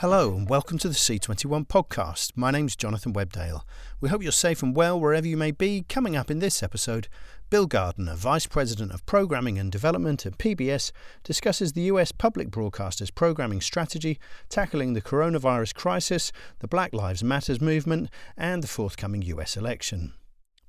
Hello and welcome to the C21 podcast. My name's Jonathan Webdale. We hope you're safe and well wherever you may be. Coming up in this episode, Bill Gardner, Vice President of Programming and Development at PBS, discusses the US public broadcaster's programming strategy, tackling the coronavirus crisis, the Black Lives Matters movement, and the forthcoming US election.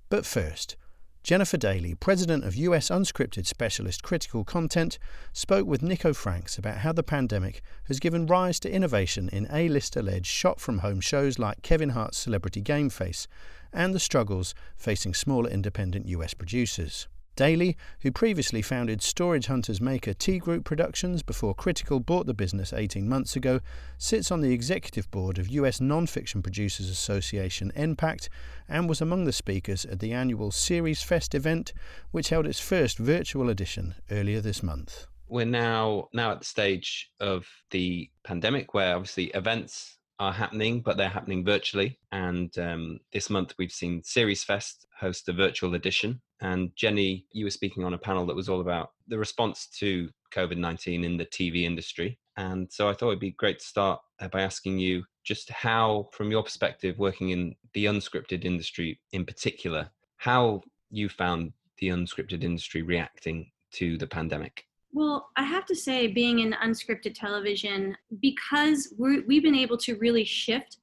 But first, Jennifer Daly, president of US Unscripted Specialist Critical Content, spoke with Nico Franks about how the pandemic has given rise to innovation in A-lister led shot from home shows like Kevin Hart's Celebrity Game Face and the struggles facing smaller independent US producers. Daly, who previously founded Storage Hunters maker T Group Productions before Critical bought the business 18 months ago, sits on the executive board of US Non-Fiction Producers Association NPACT and was among the speakers at the annual Series Fest event, which held its first virtual edition earlier this month. We're now now at the stage of the pandemic where obviously events are happening, but they're happening virtually. And um, this month we've seen Series Fest host a virtual edition and Jenny, you were speaking on a panel that was all about the response to COVID 19 in the TV industry. And so I thought it'd be great to start uh, by asking you just how, from your perspective, working in the unscripted industry in particular, how you found the unscripted industry reacting to the pandemic. Well, I have to say, being in unscripted television, because we have been able to really shift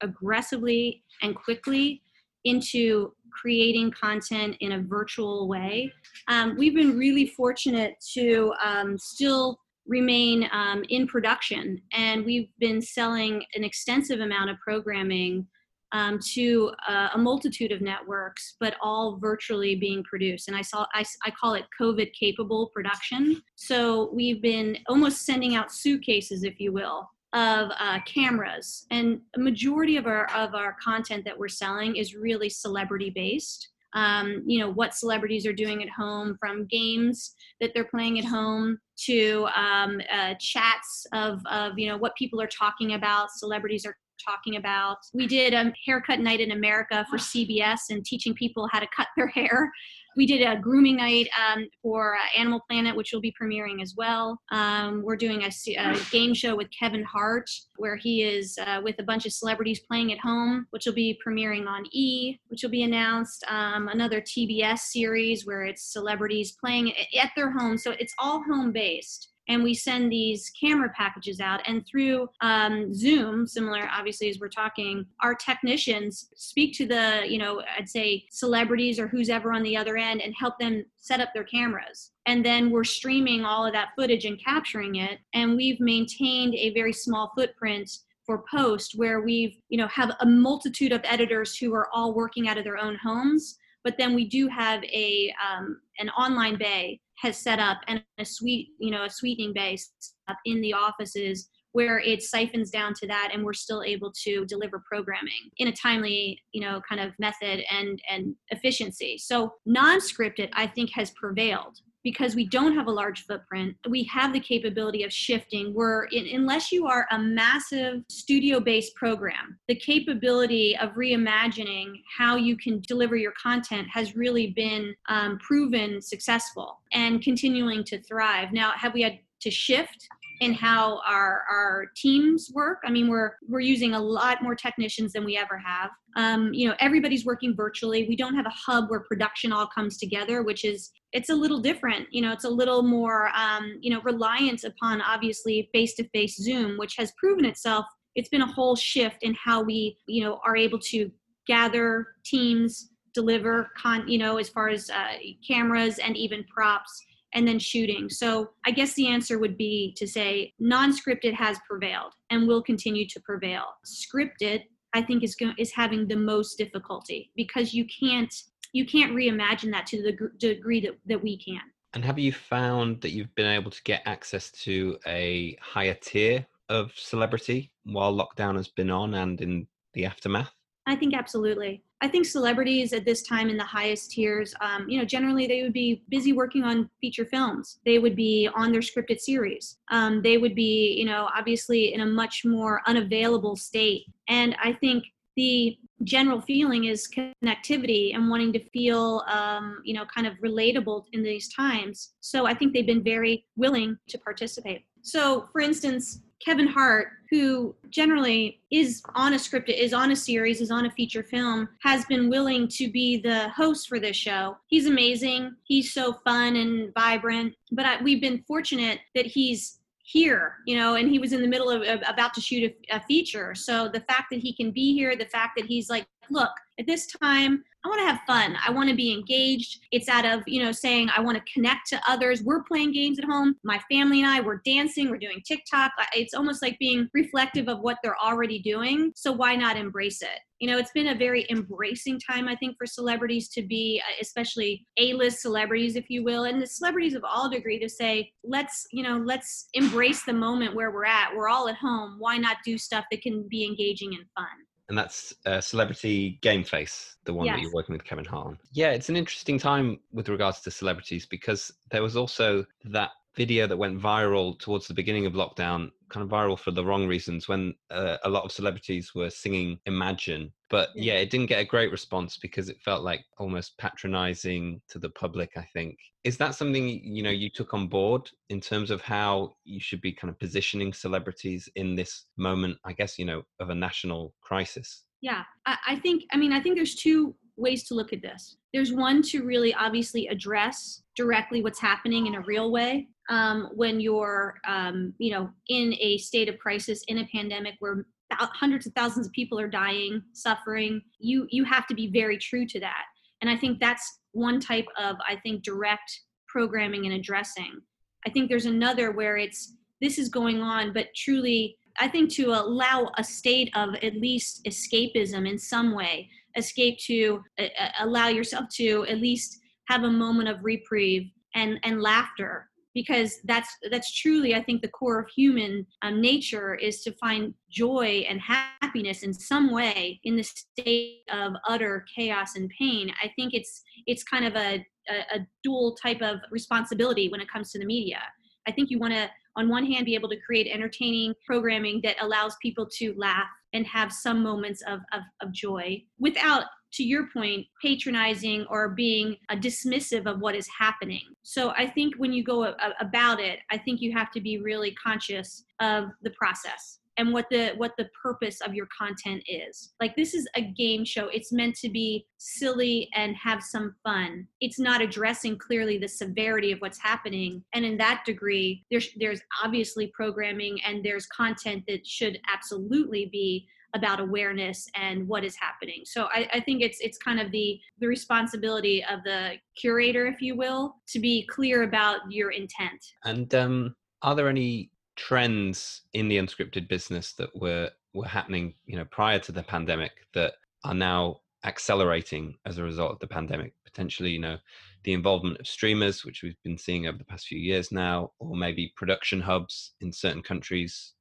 aggressively and quickly into creating content in a virtual way. Um, we've been really fortunate to um, still remain um, in production, and we've been selling an extensive amount of programming um, to uh, a multitude of networks, but all virtually being produced. And I saw I, I call it COVID capable production. So we've been almost sending out suitcases, if you will, of uh, cameras and a majority of our of our content that we're selling is really celebrity based um, you know what celebrities are doing at home from games that they're playing at home to um, uh, chats of, of you know what people are talking about celebrities are talking about we did a haircut night in america for cbs and teaching people how to cut their hair we did a grooming night um, for uh, Animal Planet, which will be premiering as well. Um, we're doing a, a, game show with Kevin Hart, where he is uh, with a bunch of celebrities playing at home, which will be premiering on E, which will be announced. Um, another TBS series where it's celebrities playing at their home. So it's all home based and we send these camera packages out. And through um, zoom similar obviously as we're talking our technicians speak to the you know i'd say celebrities or who's ever on the other end and help them set up their cameras. And then we're streaming all of that footage and capturing it. And we've maintained a very small footprint for post where we've you know have a multitude of editors who are all working out of their own homes. But then we do have a um, an online bay has set up and a sweet you know a sweetening base up in the offices where it siphons down to that and we're still able to deliver programming in a timely you know kind of method and and efficiency. So non-scripted i think has prevailed because we don't have a large footprint we have the capability of shifting. We're in, unless you are a massive studio based program the capability of reimagining how you can deliver your content has really been um, proven successful and continuing to thrive. Now have we had to shift in how our our teams work. I mean, we're we're using a lot more technicians than we ever have. Um, you know, everybody's working virtually. We don't have a hub where production all comes together, which is it's a little different. You know, it's a little more um, you know reliance upon obviously face to face Zoom, which has proven itself. It's been a whole shift in how we you know are able to gather teams deliver con you know as far as uh, cameras and even props and then shooting. So I guess the answer would be to say non-scripted has prevailed and will continue to prevail. Scripted, I think, is going is having the most difficulty because you can't you can't reimagine that to the degree that, that we can. And have you found that you've been able to get access to a higher tier of celebrity while lockdown has been on and in the aftermath? I think absolutely. I think celebrities at this time in the highest tiers, um, you know, generally they would be busy working on feature films. They would be on their scripted series. Um, they would be, you know, obviously in a much more unavailable state. And I think the general feeling is connectivity and wanting to feel, um, you know, kind of relatable in these times. So I think they've been very willing to participate. So, for instance, Kevin Hart, who generally is on a script, is on a series, is on a feature film, has been willing to be the host for this show. He's amazing. He's so fun and vibrant. But I, we've been fortunate that he's here, you know, and he was in the middle of, of about to shoot a, a feature. So the fact that he can be here, the fact that he's like, look, at this time, I want to have fun. I want to be engaged. It's out of, you know, saying I want to connect to others. We're playing games at home. My family and I, we're dancing, we're doing TikTok. It's almost like being reflective of what they're already doing. So why not embrace it? You know, it's been a very embracing time, I think, for celebrities to be, uh, especially A-list celebrities, if you will, and the celebrities of all degree to say, let's, you know, let's embrace the moment where we're at. We're all at home. Why not do stuff that can be engaging and fun? And that's uh, Celebrity Game Face, the one yes. that you're working with Kevin Hart on. Yeah, it's an interesting time with regards to celebrities because there was also that video that went viral towards the beginning of lockdown, kind of viral for the wrong reasons, when uh, a lot of celebrities were singing Imagine. But yeah. yeah, it didn't get a great response because it felt like almost patronizing to the public, I think. Is that something, you know, you took on board in terms of how you should be kind of positioning celebrities in this moment, I guess, you know, of a national crisis? Yeah, I, I think, I mean, I think there's two ways to look at this. There's one to really obviously address directly what's happening in a real way um, when you're, um, you know, in a state of crisis, in a pandemic where hundreds of thousands of people are dying, suffering. You you have to be very true to that, and I think that's one type of I think direct programming and addressing. I think there's another where it's this is going on, but truly I think to allow a state of at least escapism in some way, escape to uh, allow yourself to at least have a moment of reprieve and and laughter. Because that's that's truly i think the core of human um, nature is to find joy and happiness in some way in the state of utter chaos and pain. I think it's it's kind of a, a, a dual type of responsibility when it comes to the media. I think you want to on one hand be able to create entertaining programming that allows people to laugh and have some moments of, of, of joy without to your point, patronizing or being uh, dismissive of what is happening. So I think when you go about it, I think you have to be really conscious of the process and what the what the purpose of your content is. Like this is a game show. It's meant to be silly and have some fun. It's not addressing clearly the severity of what's happening. And in that degree there's there's obviously programming and there's content that should absolutely be about awareness and what is happening. So I, I, think it's it's kind of the the responsibility of the curator, if you will, to be clear about your intent. And um, are there any trends in the unscripted business that were were happening, you know, prior to the pandemic that are now accelerating as a result of the pandemic? Potentially, you know, the involvement of streamers, which we've been seeing over the past few years now, or maybe production hubs in certain countries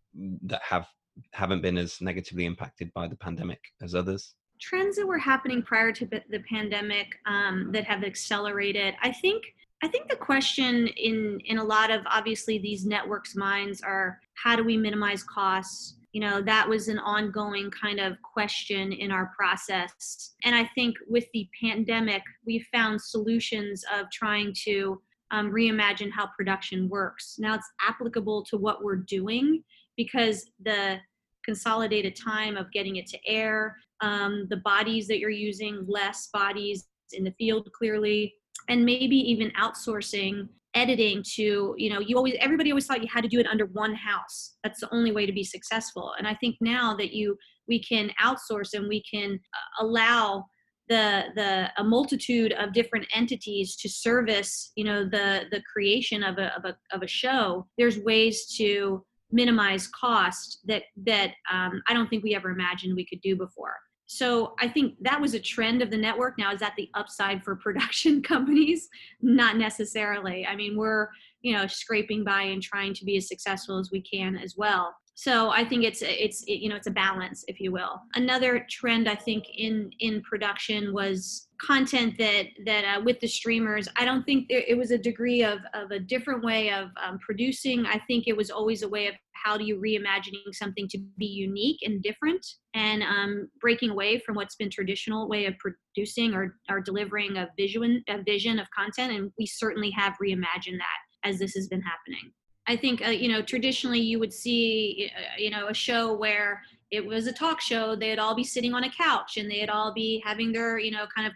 that have haven't been as negatively impacted by the pandemic as others? Trends that were happening prior to the pandemic um, that have accelerated. I think I think the question in in a lot of obviously these networks' minds are how do we minimize costs? You know, that was an ongoing kind of question in our process. And I think with the pandemic, we found solutions of trying to um, reimagine how production works. Now it's applicable to what we're doing because the consolidated time of getting it to air, um, the bodies that you're using, less bodies in the field clearly, and maybe even outsourcing editing to you know you always everybody always thought you had to do it under one house. That's the only way to be successful. And i think now that you we can outsource and we can uh, allow the the a multitude of different entities to service you know the the creation of a of a, of a show there's ways to minimize cost that that um, I don't think we ever imagined we could do before. So I think that was a trend of the network. Now is that the upside for production companies? Not necessarily. I mean, we're you know scraping by and trying to be as successful as we can as well so i think it's it's it, you know it's a balance if you will. Another trend i think in in production was content that that uh, with the streamers. I don't think there, it was a degree of of a different way of um, producing. I think it was always a way of how do you reimagining something to be unique and different and um, breaking away from what's been traditional way of producing or, or delivering a vision a vision of content. And we certainly have reimagined that as this has been happening I think uh, you know traditionally you would see uh, you know a show where it was a talk show they'd all be sitting on a couch and they'd all be having their you know kind of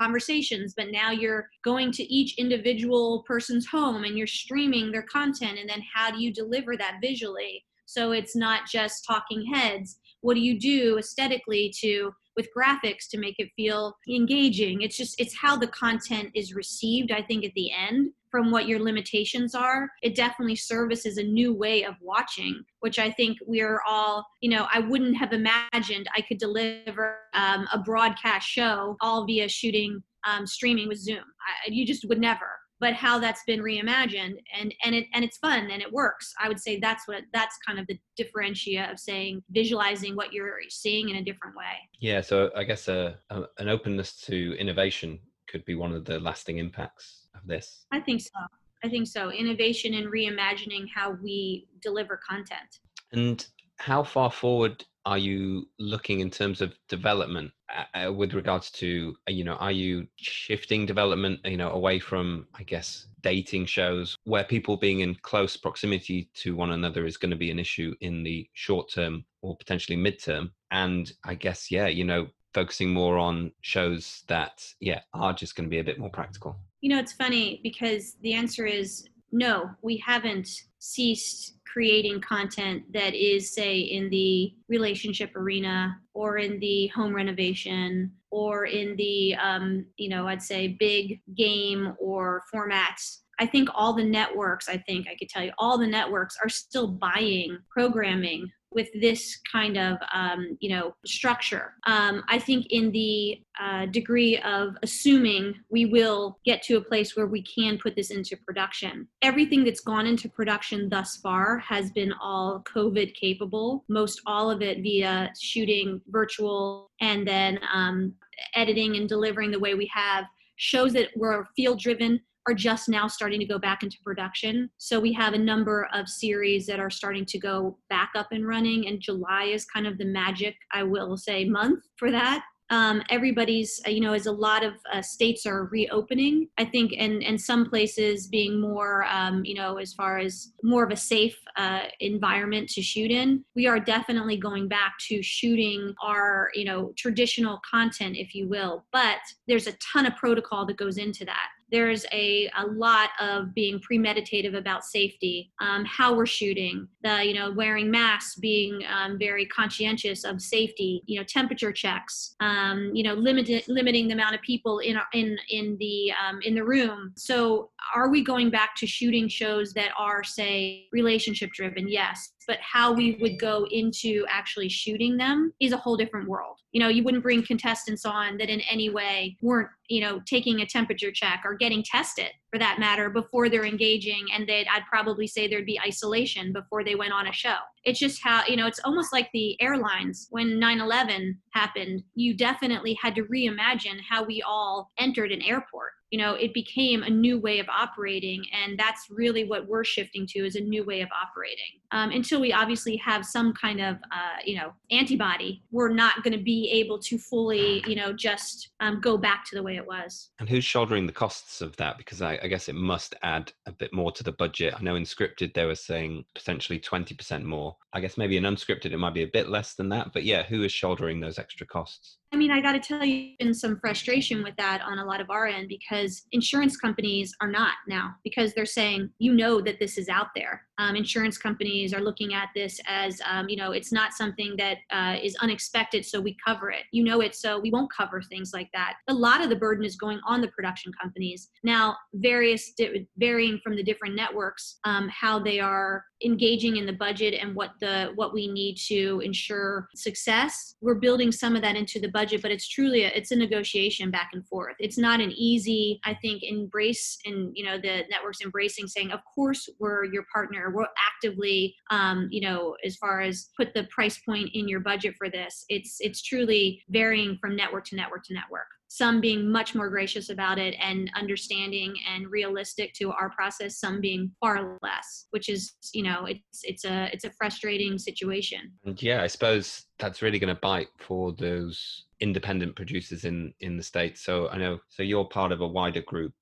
conversations. But now you're going to each individual person's home and you're streaming their content and then how do you deliver that visually? So it's not just talking heads. What do you do aesthetically to with graphics to make it feel engaging? It's just it's how the content is received i think at the end from what your limitations are it definitely services a new way of watching which i think we're all you know i wouldn't have imagined i could deliver um, a broadcast show all via shooting um, streaming with zoom. I, you just would never. But how that's been reimagined and and it and it's fun and it works. I would say that's what that's kind of the differentia of saying visualizing what you're seeing in a different way. Yeah so i guess a, a, an openness to innovation could be one of the lasting impacts of this. I think so. I think so. Innovation and reimagining how we deliver content. And how far forward are you looking in terms of development uh, uh, with regards to uh, you know are you shifting development you know away from i guess dating shows where people being in close proximity to one another is going to be an issue in the short term or potentially midterm? And i guess yeah you know focusing more on shows that yeah are just going to be a bit more practical you know it's funny because the answer is no we haven't ceased creating content that is, say, in the relationship arena or in the home renovation or in the, um, you know, I'd say big game or formats. I think all the networks, I think I could tell you, all the networks are still buying programming with this kind of um, you know structure. Um, I think in the uh, degree of assuming we will get to a place where we can put this into production. Everything that's gone into production thus far has been all COVID capable. Most all of it via shooting virtual and then um, editing and delivering the way we have shows that we're field driven are just now starting to go back into production. So we have a number of series that are starting to go back up and running, and July is kind of the magic, I will say, month for that. Um, everybody's uh, you know as a lot of uh, states are reopening i think and and some places being more um, you know as far as more of a safe uh, environment to shoot in. We are definitely going back to shooting our you know traditional content if you will but there's a ton of protocol that goes into that there's a, a lot of being premeditative about safety, um, how we're shooting, the you know wearing masks, being um, very conscientious of safety, you know temperature checks, um, you know limiting limiting the amount of people in in in the um, in the room. So are we going back to shooting shows that are say relationship driven? Yes but how we would go into actually shooting them is a whole different world. You know, you wouldn't bring contestants on that in any way weren't, you know, taking a temperature check or getting tested for that matter before they're engaging and they'd I'd probably say there'd be isolation before they went on a show. It's just how, you know, it's almost like the airlines when 9/11 happened, you definitely had to reimagine how we all entered an airport you know it became a new way of operating and that's really what we're shifting to is a new way of operating um, until we obviously have some kind of uh, you know antibody we're not going to be able to fully you know just um, go back to the way it was. And who's shouldering the costs of that? Because I, I guess it must add a bit more to the budget. I know in scripted they were saying potentially 20% more. I guess maybe in unscripted it might be a bit less than that but yeah who is shouldering those extra costs? I mean, I got to tell you, been some frustration with that on a lot of our end because insurance companies are not now because they're saying, you know, that this is out there. Um, insurance companies are looking at this as, um, you know, it's not something that uh, is unexpected, so we cover it. You know it, so we won't cover things like that. A lot of the burden is going on the production companies. Now, various, varying from the different networks, um, how they are engaging in the budget and what the what we need to ensure success. We're building some of that into the budget but it's truly a, it's a negotiation back and forth. It's not an easy i think embrace and you know the networks embracing saying of course we're your partner. We're actively um, you know as far as put the price point in your budget for this. It's it's truly varying from network to network to network some being much more gracious about it and understanding and realistic to our process some being far less which is you know it's it's a it's a frustrating situation and yeah i suppose that's really going to bite for those independent producers in in the states so i know so you're part of a wider group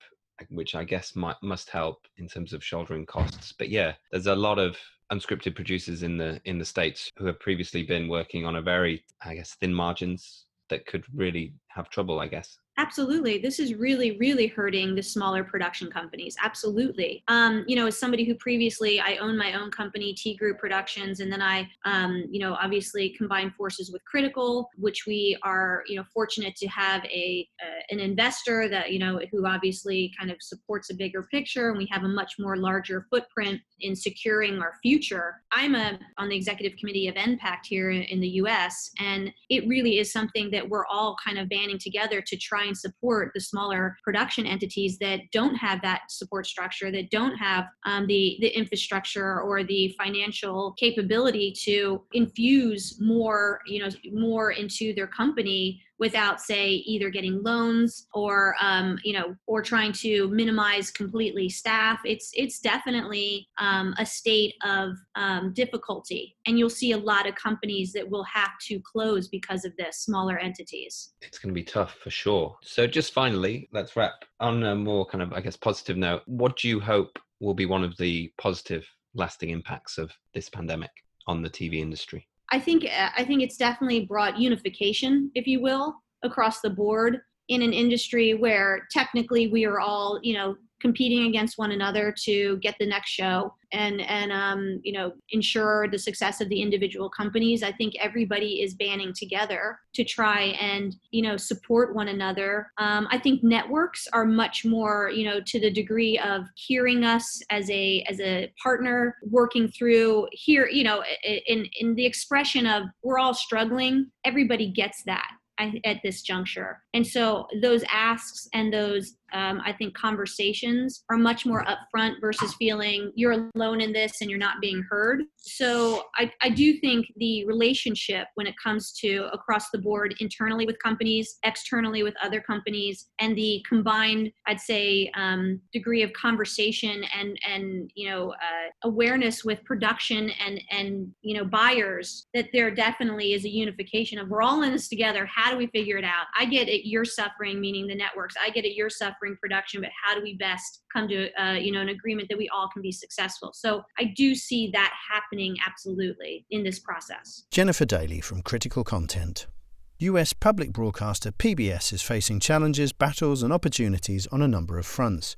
which I guess might must help in terms of shouldering costs. But yeah, there's a lot of unscripted producers in the in the states who have previously been working on a very, I guess, thin margins that could really have trouble. I guess. Absolutely. This is really, really hurting the smaller production companies. Absolutely. Um, you know, as somebody who previously I own my own company, T Group Productions, and then I, um, you know, obviously combined forces with Critical, which we are, you know, fortunate to have a uh, an investor that, you know, who obviously kind of supports a bigger picture, and we have a much more larger footprint in securing our future. I'm a on the executive committee of NPACT here in the U.S., and it really is something that we're all kind of banding together to try try and support the smaller production entities that don't have that support structure, that don't have um, the the infrastructure or the financial capability to infuse more, you know, more into their company without say either getting loans or um, you know or trying to minimize completely staff. It's it's definitely um, a state of um, difficulty. And you'll see a lot of companies that will have to close because of this smaller entities. It's going to be tough for sure. So just finally let's wrap. On a more kind of i guess positive note what do you hope will be one of the positive lasting impacts of this pandemic on the tv industry I think uh, I think it's definitely brought unification, if you will, across the board in an industry where technically we are all, you know, competing against one another to get the next show and and um, you know ensure the success of the individual companies. I think everybody is banding together to try and you know support one another. Um, I think networks are much more you know to the degree of hearing us as a as a partner, working through here you know in in the expression of we're all struggling. Everybody gets that at this juncture. And so those asks and those um, I think conversations are much more upfront versus feeling you're alone in this and you're not being heard. So I, I do think the relationship when it comes to across the board internally with companies, externally with other companies, and the combined, I'd say, um, degree of conversation and and you know uh, awareness with production and and you know buyers that there definitely is a unification of we're all in this together. How do we figure it out? I get it. You're suffering, meaning the networks. I get it. You're suffering production, but how do we best come to uh, you know an agreement that we all can be successful? So I do see that happening absolutely in this process. Jennifer Daly from Critical Content. US public broadcaster PBS is facing challenges, battles, and opportunities on a number of fronts.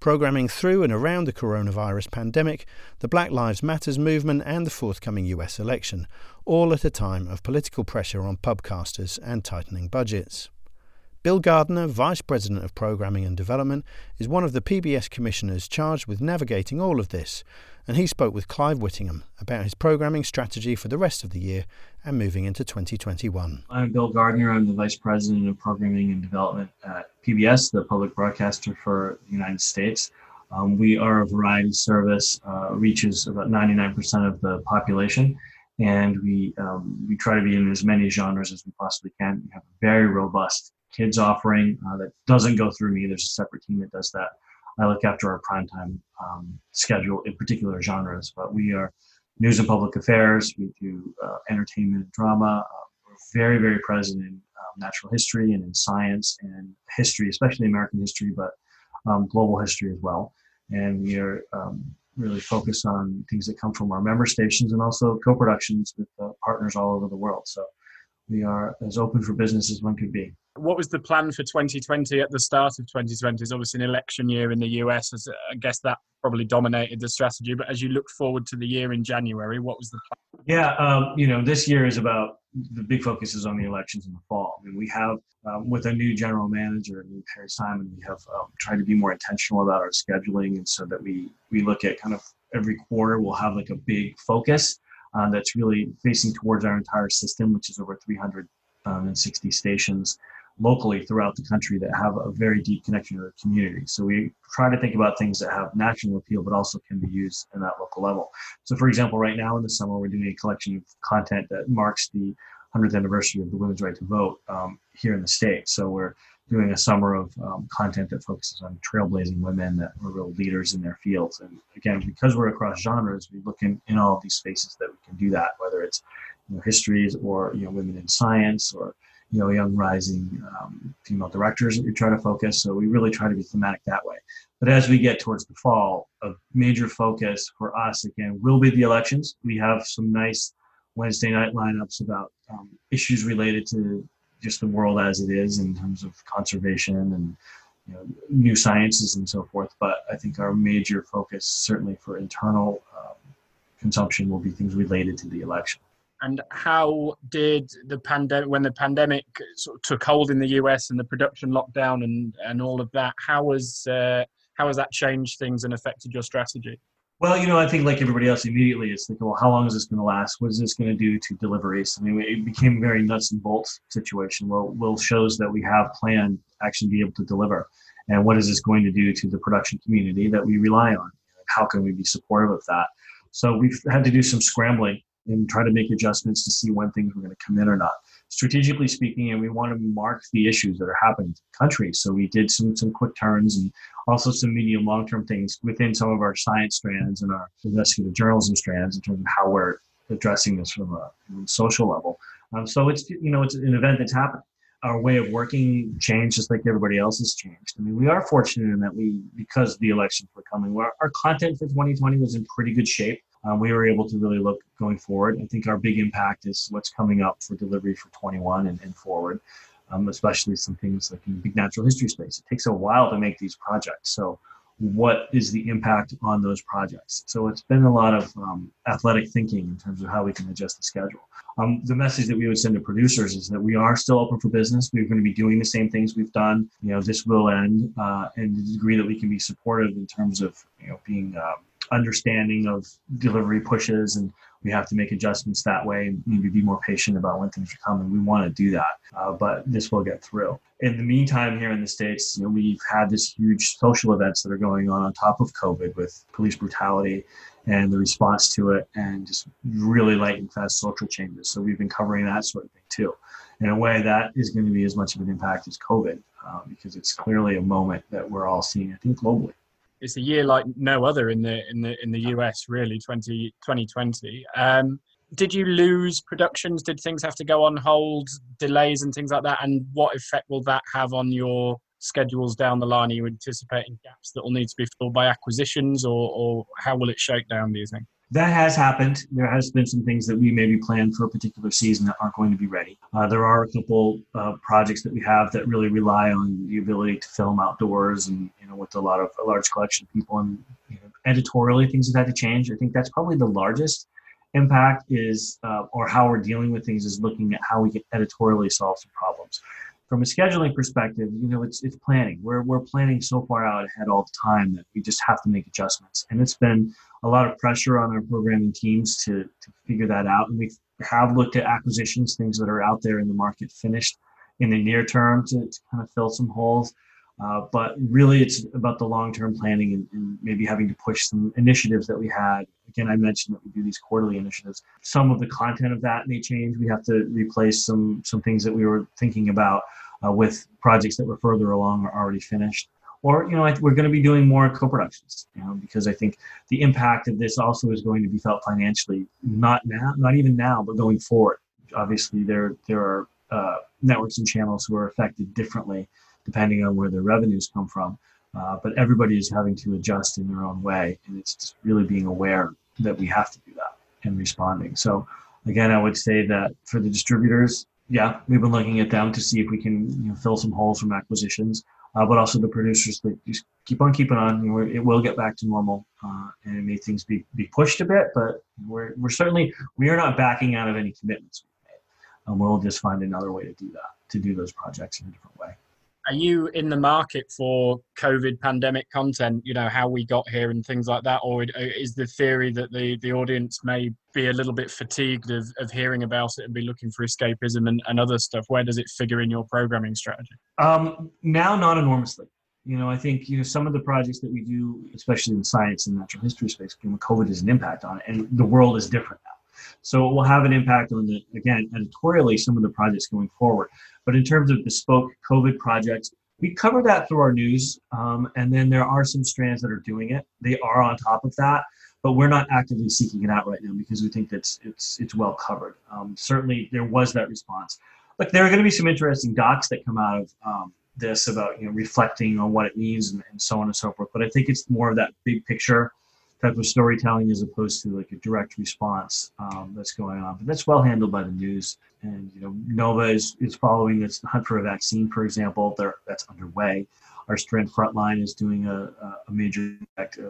Programming through and around the coronavirus pandemic, the Black Lives Matters movement, and the forthcoming US election, all at a time of political pressure on pubcasters and tightening budgets. Bill Gardner, Vice President of Programming and Development, is one of the PBS commissioners charged with navigating all of this, and he spoke with Clive Whittingham about his programming strategy for the rest of the year and moving into 2021. I'm Bill Gardner. I'm the Vice President of Programming and Development at PBS, the public broadcaster for the United States. Um, we are a variety service, uh, reaches about 99% of the population, and we um, we try to be in as many genres as we possibly can. We have a very robust kids offering uh, that doesn't go through me. There's a separate team that does that. I look after our primetime um, schedule in particular genres, but we are news and public affairs. We do uh, entertainment and drama. Uh, we're very, very present in um, natural history and in science and history, especially American history, but um, global history as well. And we are um, really focused on things that come from our member stations and also co-productions with uh, partners all over the world. So we are as open for business as one could be. What was the plan for 2020 at the start of 2020? It's obviously an election year in the US. As I guess that probably dominated the strategy. But as you look forward to the year in January, what was the plan? Yeah, um, you know, this year is about the big focus is on the elections in the fall. I mean, we have um, with a new general manager, new Perry Simon, we have um, tried to be more intentional about our scheduling, and so that we we look at kind of every quarter we'll have like a big focus uh, that's really facing towards our entire system, which is over 360 stations locally throughout the country that have a very deep connection to the community. So we try to think about things that have national appeal, but also can be used in that local level. So, for example, right now in the summer, we're doing a collection of content that marks the 100th anniversary of the women's right to vote um, here in the state. So we're doing a summer of um, content that focuses on trailblazing women that were real leaders in their fields. And again, because we're across genres, we look in, in all of these spaces that we can do that, whether it's you know, histories or you know women in science or you know, young rising um, female directors that we try to focus. So we really try to be thematic that way. But as we get towards the fall, a major focus for us again will be the elections. We have some nice Wednesday night lineups about um, issues related to just the world as it is in terms of conservation and you know, new sciences and so forth. But I think our major focus, certainly for internal um, consumption, will be things related to the election. And how did the pandemic, when the pandemic sort of took hold in the US and the production lockdown and, and all of that, how was uh, how has that changed things and affected your strategy? Well, you know, I think like everybody else, immediately it's like, well, how long is this going to last? What is this going to do to deliveries? I mean, it became a very nuts and bolts situation. Well, will shows that we have planned actually be able to deliver, and what is this going to do to the production community that we rely on? How can we be supportive of that? So we've had to do some scrambling and try to make adjustments to see when things were going to come in or not. Strategically speaking, and we want to mark the issues that are happening to the country. So we did some some quick turns and also some medium long term things within some of our science strands and our investigative journalism strands in terms of how we're addressing this from a social level. Um, so it's you know it's an event that's happening. Our way of working changed just like everybody else has changed. I mean, we are fortunate in that we, because the elections were coming, our, content for 2020 was in pretty good shape um, we were able to really look going forward. I think our big impact is what's coming up for delivery for 21 and, and forward, um, especially some things like in the big natural history space. It takes a while to make these projects. So, what is the impact on those projects? So, it's been a lot of um, athletic thinking in terms of how we can adjust the schedule. Um, the message that we would send to producers is that we are still open for business. We're going to be doing the same things we've done. You know, this will end, uh, and the degree that we can be supportive in terms of you know being um, understanding of delivery pushes and we have to make adjustments that way maybe be more patient about when things are coming. We want to do that, uh, but this will get through. In the meantime, here in the States, you know, we've had this huge social events that are going on on top of COVID with police brutality and the response to it and just really light and fast social changes. So we've been covering that sort of thing too. In a way, that is going to be as much of an impact as COVID uh, because it's clearly a moment that we're all seeing, I think, globally it's a year like no other in the in the in the US really 20, 2020. Um, did you lose productions? Did things have to go on hold, delays and things like that? And what effect will that have on your schedules down the line? Are you anticipating gaps that will need to be filled by acquisitions, or, or how will it shake down? Do you think? That has happened. There has been some things that we maybe planned for a particular season that aren't going to be ready. Uh, there are a couple uh, projects that we have that really rely on the ability to film outdoors and you know with a lot of a large collection of people and you know, editorially things have had to change. I think that's probably the largest impact is uh, or how we're dealing with things is looking at how we can editorially solve some problems from a scheduling perspective, you know, it's it's planning. We're we're planning so far out ahead all the time that we just have to make adjustments. And it's been a lot of pressure on our programming teams to to figure that out. And we have looked at acquisitions, things that are out there in the market finished in the near term to, to kind of fill some holes. Uh, but really, it's about the long-term planning and, and, maybe having to push some initiatives that we had. Again, I mentioned that we do these quarterly initiatives. Some of the content of that may change. We have to replace some some things that we were thinking about uh, with projects that were further along or already finished. Or you know, we're going to be doing more co-productions. You know, because I think the impact of this also is going to be felt financially, not now, not even now, but going forward. Obviously, there there are uh, networks and channels who are affected differently depending on where their revenues come from. Uh, but everybody is having to adjust in their own way, and it's just really being aware that we have to do that and responding. So, again, I would say that for the distributors, yeah, we've been looking at them to see if we can you know, fill some holes from acquisitions, uh, but also the producers that just keep on keeping on. You know, it will get back to normal, uh, and it may things be, be pushed a bit, but we're, we're certainly we are not backing out of any commitments we've made. Um, we'll just find another way to do that, to do those projects in a different way are you in the market for COVID pandemic content? You know how we got here and things like that, or is the theory that the the audience may be a little bit fatigued of, of hearing about it and be looking for escapism and, and other stuff? Where does it figure in your programming strategy? Um, now, not enormously. You know, I think you know some of the projects that we do, especially in science and natural history space, you know, COVID has an impact on it, and the world is different now. So it will have an impact on the again editorially some of the projects going forward. But in terms of bespoke COVID projects, we cover that through our news. Um, and then there are some strands that are doing it. They are on top of that, but we're not actively seeking it out right now because we think that's it's it's well covered. Um, certainly, there was that response. look, there are going to be some interesting docs that come out of um, this about you know reflecting on what it means and, and so on and so forth. But I think it's more of that big picture type of storytelling as opposed to like a direct response um, that's going on. But that's well handled by the news. And you know, Nova is, is following this hunt for a vaccine, for example. There, that's underway. Our Strand Frontline is doing a, a major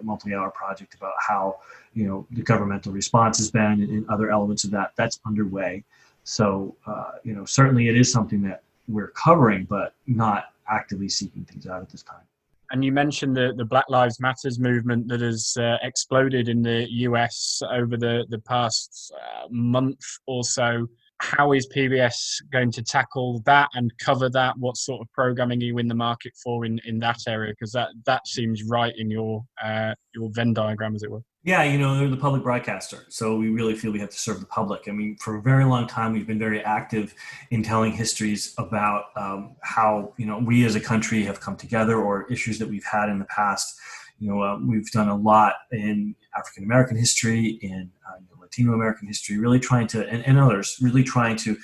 multi-hour project about how you know the governmental response has been and, and other elements of that. That's underway. So uh, you know, certainly it is something that we're covering, but not actively seeking things out at this time. And you mentioned the, the Black Lives Matters movement that has uh, exploded in the US over the, the past uh, month or so. How is PBS going to tackle that and cover that? What sort of programming are you in the market for in, in that area? Because that, that seems right in your uh, your Venn diagram, as it were. Yeah, you know, they're the public broadcaster. So we really feel we have to serve the public. I mean, for a very long time, we've been very active in telling histories about um, how, you know, we as a country have come together or issues that we've had in the past. You know, uh, we've done a lot in African American history, in uh, Latino American history, really trying to, and, and others, really trying to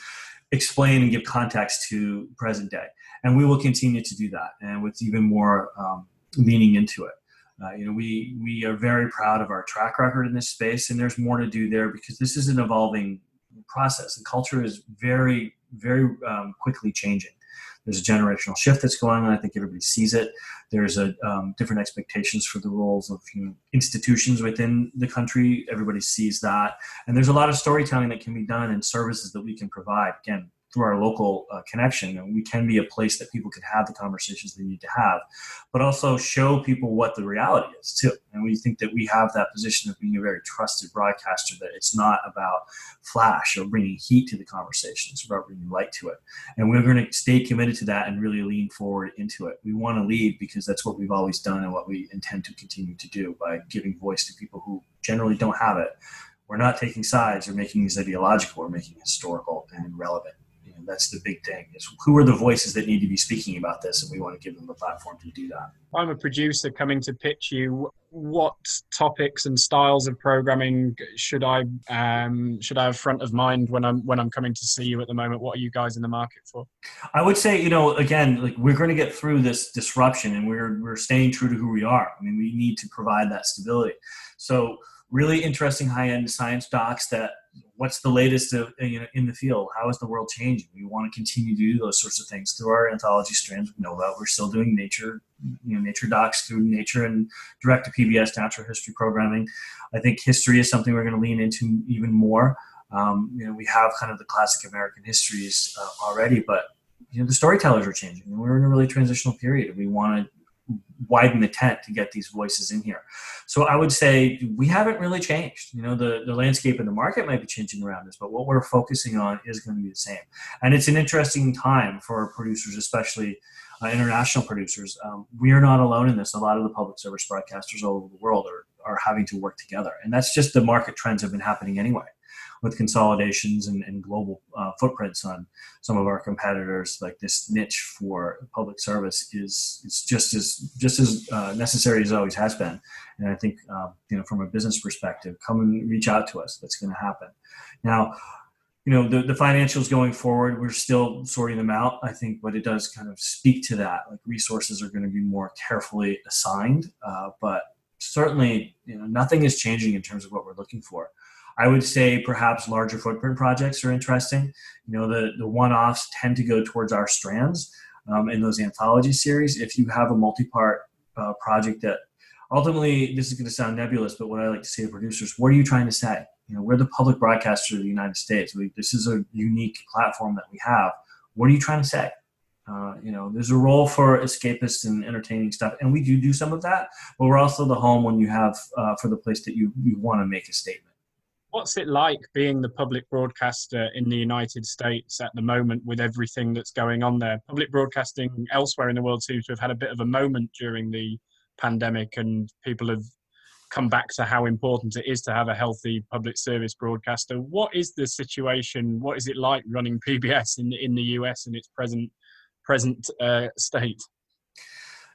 explain and give context to present day. And we will continue to do that and with even more um, leaning into it. Uh, you know, we we are very proud of our track record in this space, and there's more to do there because this is an evolving process, and culture is very very um, quickly changing. There's a generational shift that's going on. I think everybody sees it. There's a um, different expectations for the roles of you know, institutions within the country. Everybody sees that, and there's a lot of storytelling that can be done and services that we can provide. Again, through our local uh, connection and we can be a place that people can have the conversations they need to have but also show people what the reality is too. And we think that we have that position of being a very trusted broadcaster that it's not about flash or bringing heat to the conversation it's about bringing light to it. And we're going to stay committed to that and really lean forward into it. We want to lead because that's what we've always done and what we intend to continue to do by giving voice to people who generally don't have it. We're not taking sides or making these ideological we're making historical and relevant and that's the big thing is who are the voices that need to be speaking about this? And we want to give them the platform to do that. I'm a producer coming to pitch you what topics and styles of programming should i um, should i have front of mind when i'm when i'm coming to see you at the moment? What are you guys in the market for? I would say you know again like we're going to get through this disruption and we're we're staying true to who we are. I mean we need to provide that stability. So really interesting high-end science docs that what's the latest of, you know, in the field? How is the world changing? We want to continue to do those sorts of things through our anthology strands. We know that we're still doing nature, you know, nature docs through nature and direct to PBS natural history programming. I think history is something we're going to lean into even more. Um, you know, we have kind of the classic American histories uh, already, but you know, the storytellers are changing, we're in a really transitional period. We want to widen the tent to get these voices in here. So I would say we haven't really changed. You know, the, the landscape in the market might be changing around us, but what we're focusing on is going to be the same. And it's an interesting time for producers, especially uh, international producers. Um, we are not alone in this. A lot of the public service broadcasters all over the world are, are having to work together. And that's just the market trends have been happening anyway with consolidations and, and global uh, footprints on some of our competitors, like this niche for public service is it's just as just as uh, necessary as always has been. And I think uh, you know from a business perspective, come and reach out to us. That's going to happen. Now, you know the, the financials going forward we're still sorting them out i think but it does kind of speak to that like resources are going to be more carefully assigned uh, but certainly you know nothing is changing in terms of what we're looking for I would say perhaps larger footprint projects are interesting. You know, the, the one offs tend to go towards our strands um, in those anthology series. If you have a multi part uh, project that ultimately, this is going to sound nebulous, but what I like to say to producers, what are you trying to say? You know, we're the public broadcaster of the United States. We, this is a unique platform that we have. What are you trying to say? Uh, you know, there's a role for escapist and entertaining stuff, and we do do some of that. But we're also the home when you have uh, for the place that you you want to make a statement what's it like being the public broadcaster in the United States at the moment with everything that's going on there? Public broadcasting elsewhere in the world seems to have had a bit of a moment during the pandemic, and people have come back to how important it is to have a healthy public service broadcaster. What is the situation? What is it like running PBS in the, in the US in its present present uh, state?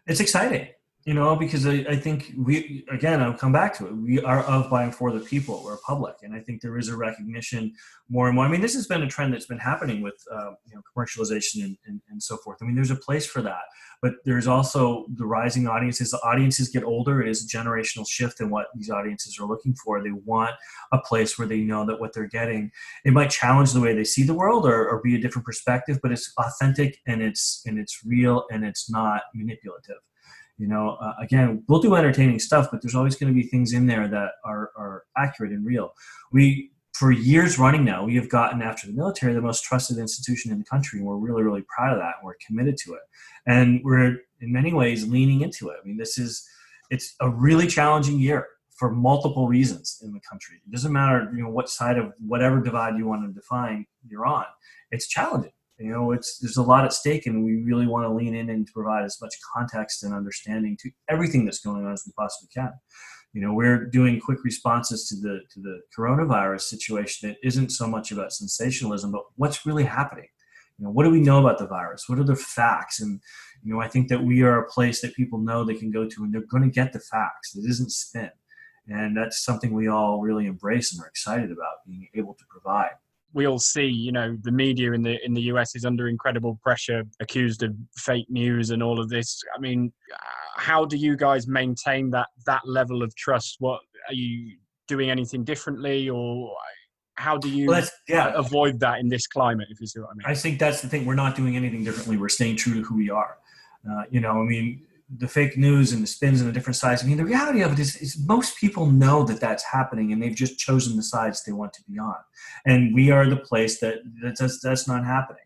It's exciting You know, because I, I think we, again, I'll come back to it. We are of, by, and for the people. We're public. And I think there is a recognition more and more. I mean, this has been a trend that's been happening with, uh, you know, commercialization and, and, and so forth. I mean, there's a place for that. But there's also the rising audiences. The audiences get older. It is a generational shift in what these audiences are looking for. They want a place where they know that what they're getting, it might challenge the way they see the world or, or be a different perspective, but it's authentic and it's, and it's real and it's not manipulative you know uh, again we'll do entertaining stuff but there's always going to be things in there that are, are accurate and real. We for years running now we have gotten after the military the most trusted institution in the country and we're really really proud of that and we're committed to it. And we're in many ways leaning into it. I mean this is it's a really challenging year for multiple reasons in the country. It doesn't matter you know what side of whatever divide you want to define you're on. It's challenging you know it's there's a lot at stake and we really want to lean in and provide as much context and understanding to everything that's going on as we possibly can. You know we're doing quick responses to the to the coronavirus situation that isn't so much about sensationalism but what's really happening? You know what do we know about the virus? What are the facts? And you know i think that we are a place that people know they can go to and they're going to get the facts. It isn't spin. And that's something we all really embrace and are excited about being able to provide we all see, you know, the media in the in the US is under incredible pressure, accused of fake news and all of this. I mean, how do you guys maintain that that level of trust? What are you doing anything differently, or how do you well, yeah. avoid that in this climate? If you see what I mean. I think that's the thing. We're not doing anything differently. We're staying true to who we are. Uh, you know, I mean, the fake news and the spins and the different sides. I mean, the reality of it is, is most people know that that's happening, and they've just chosen the sides they want to be on. And we are the place that that's that's not happening.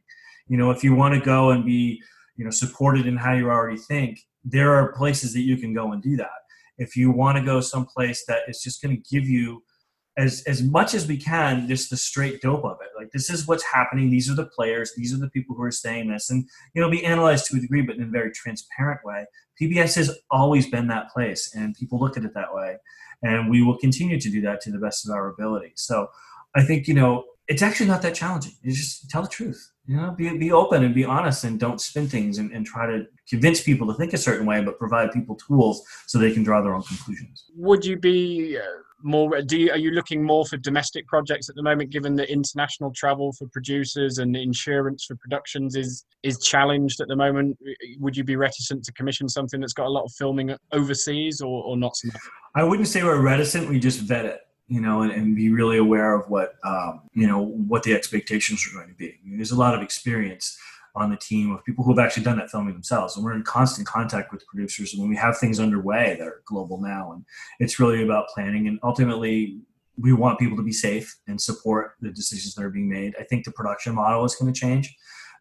You know, if you want to go and be, you know, supported in how you already think, there are places that you can go and do that. If you want to go someplace that is just going to give you as as much as we can just the straight dope of it like this is what's happening these are the players these are the people who are saying this and you know be analyzed to a degree but in a very transparent way PBS has always been that place, and people look at it that way. And we will continue to do that to the best of our ability. So I think, you know, it's actually not that challenging. You just tell the truth. You know, be, be open and be honest and don't spin things and, and try to convince people to think a certain way, but provide people tools so they can draw their own conclusions. Would you be uh, more do you, are you looking more for domestic projects at the moment given that international travel for producers and insurance for productions is is challenged at the moment? Would you be reticent to commission something that's got a lot of filming overseas or, or not so much? I wouldn't say we're reticent we just vet it you know and, and be really aware of what um, you know what the expectations are going to be I mean, there's a lot of experience on the team of people who have actually done that filming themselves. And we're in constant contact with producers And when we have things underway that are global now. And it's really about planning. And ultimately, we want people to be safe and support the decisions that are being made. I think the production model is going to change.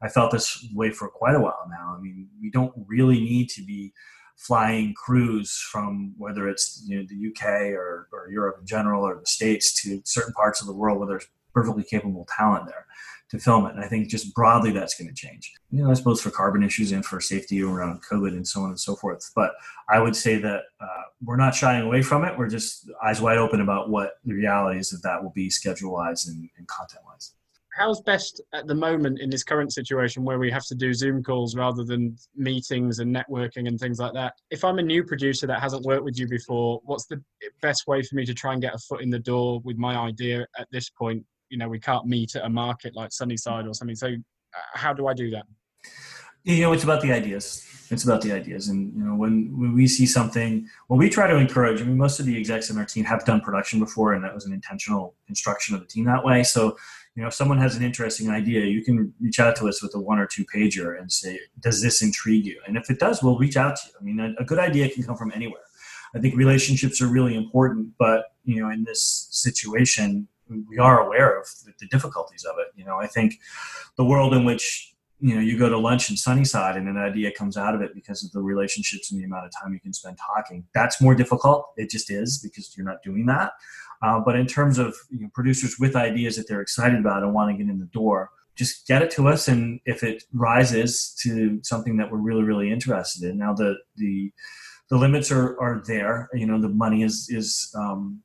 I felt this way for quite a while now. I mean, we don't really need to be flying crews from whether it's you know, the UK or, or Europe in general or the States to certain parts of the world where there's perfectly capable talent there to film it. And I think just broadly that's going to change. You know, that's both for carbon issues and for safety around COVID and so on and so forth. But I would say that uh, we're not shying away from it. We're just eyes wide open about what the realities of that will be schedule wise and, and content wise. How's best at the moment in this current situation where we have to do Zoom calls rather than meetings and networking and things like that? If I'm a new producer that hasn't worked with you before, what's the best way for me to try and get a foot in the door with my idea at this point you know we can't meet at a market like Sunnyside or something. So uh, how do I do that? You know, it's about the ideas. It's about the ideas, and you know, when when we see something, well, we try to encourage. I mean, most of the execs in our team have done production before, and that was an intentional instruction of the team that way. So, you know, if someone has an interesting idea, you can reach out to us with a one or two pager and say, "Does this intrigue you?" And if it does, we'll reach out to you. I mean, a, a good idea can come from anywhere. I think relationships are really important, but you know, in this situation, we are aware of the difficulties of it. You know, I think the world in which you know you go to lunch in Sunnyside and an idea comes out of it because of the relationships and the amount of time you can spend talking. That's more difficult. It just is because you're not doing that. Uh, but in terms of you know, producers with ideas that they're excited about and want to get in the door, just get it to us, and if it rises to something that we're really really interested in, now the the the limits are are there. You know, the money is is um,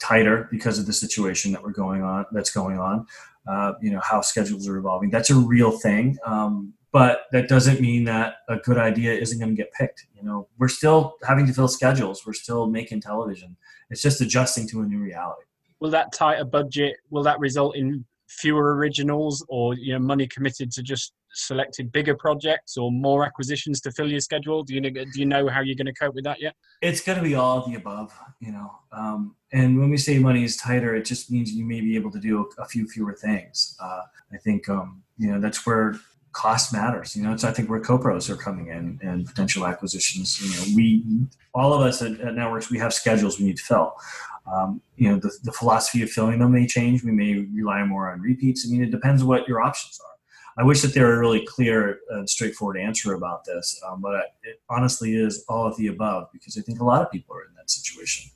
tighter because of the situation that we're going on that's going on. Uh, you know how schedules are evolving. That's a real thing. Um, but that doesn't mean that a good idea isn't going to get picked. You know, we're still having to fill schedules. We're still making television. It's just adjusting to a new reality. Will that tighter budget will that result in fewer originals, or you know, money committed to just selected bigger projects or more acquisitions to fill your schedule? Do you know, do you know how you're going to cope with that yet? It's going to be all of the above, you know. Um, and when we say money is tighter, it just means you may be able to do a, a few fewer things. Uh, I think um, you know that's where cost matters. You know, so I think where co-pros are coming in and potential acquisitions. You know, we all of us at, at networks we have schedules we need to fill. Um, you know, the, the philosophy of filling them may change. We may rely more on repeats. I mean, it depends what your options are. I wish that there were a really clear and straightforward answer about this, um, but it honestly is all of the above because I think a lot of people are in that situation.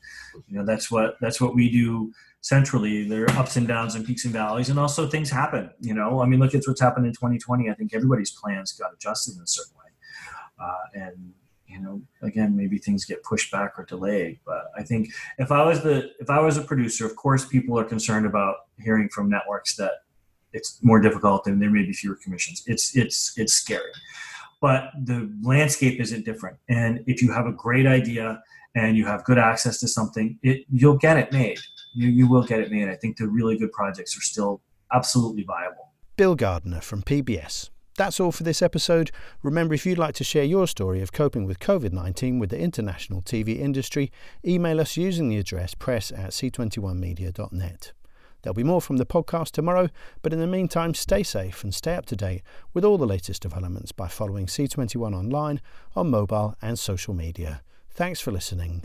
You know, that's what that's what we do centrally. There are ups and downs and peaks and valleys, and also things happen. You know, I mean, look at what's happened in 2020. I think everybody's plans got adjusted in a certain way, uh, and you know, again, maybe things get pushed back or delayed. But I think if I was the if I was a producer, of course, people are concerned about hearing from networks that it's more difficult and there may be fewer commissions. It's it's it's scary, but the landscape isn't different. And if you have a great idea and you have good access to something, it you'll get it made. You you will get it made. I think the really good projects are still absolutely viable. Bill Gardner from PBS. That's all for this episode. Remember, if you'd like to share your story of coping with COVID 19 with the international TV industry, email us using the address press at c21media.net. There'll be more from the podcast tomorrow, but in the meantime, stay safe and stay up to date with all the latest developments by following C21 online on mobile and social media. Thanks for listening.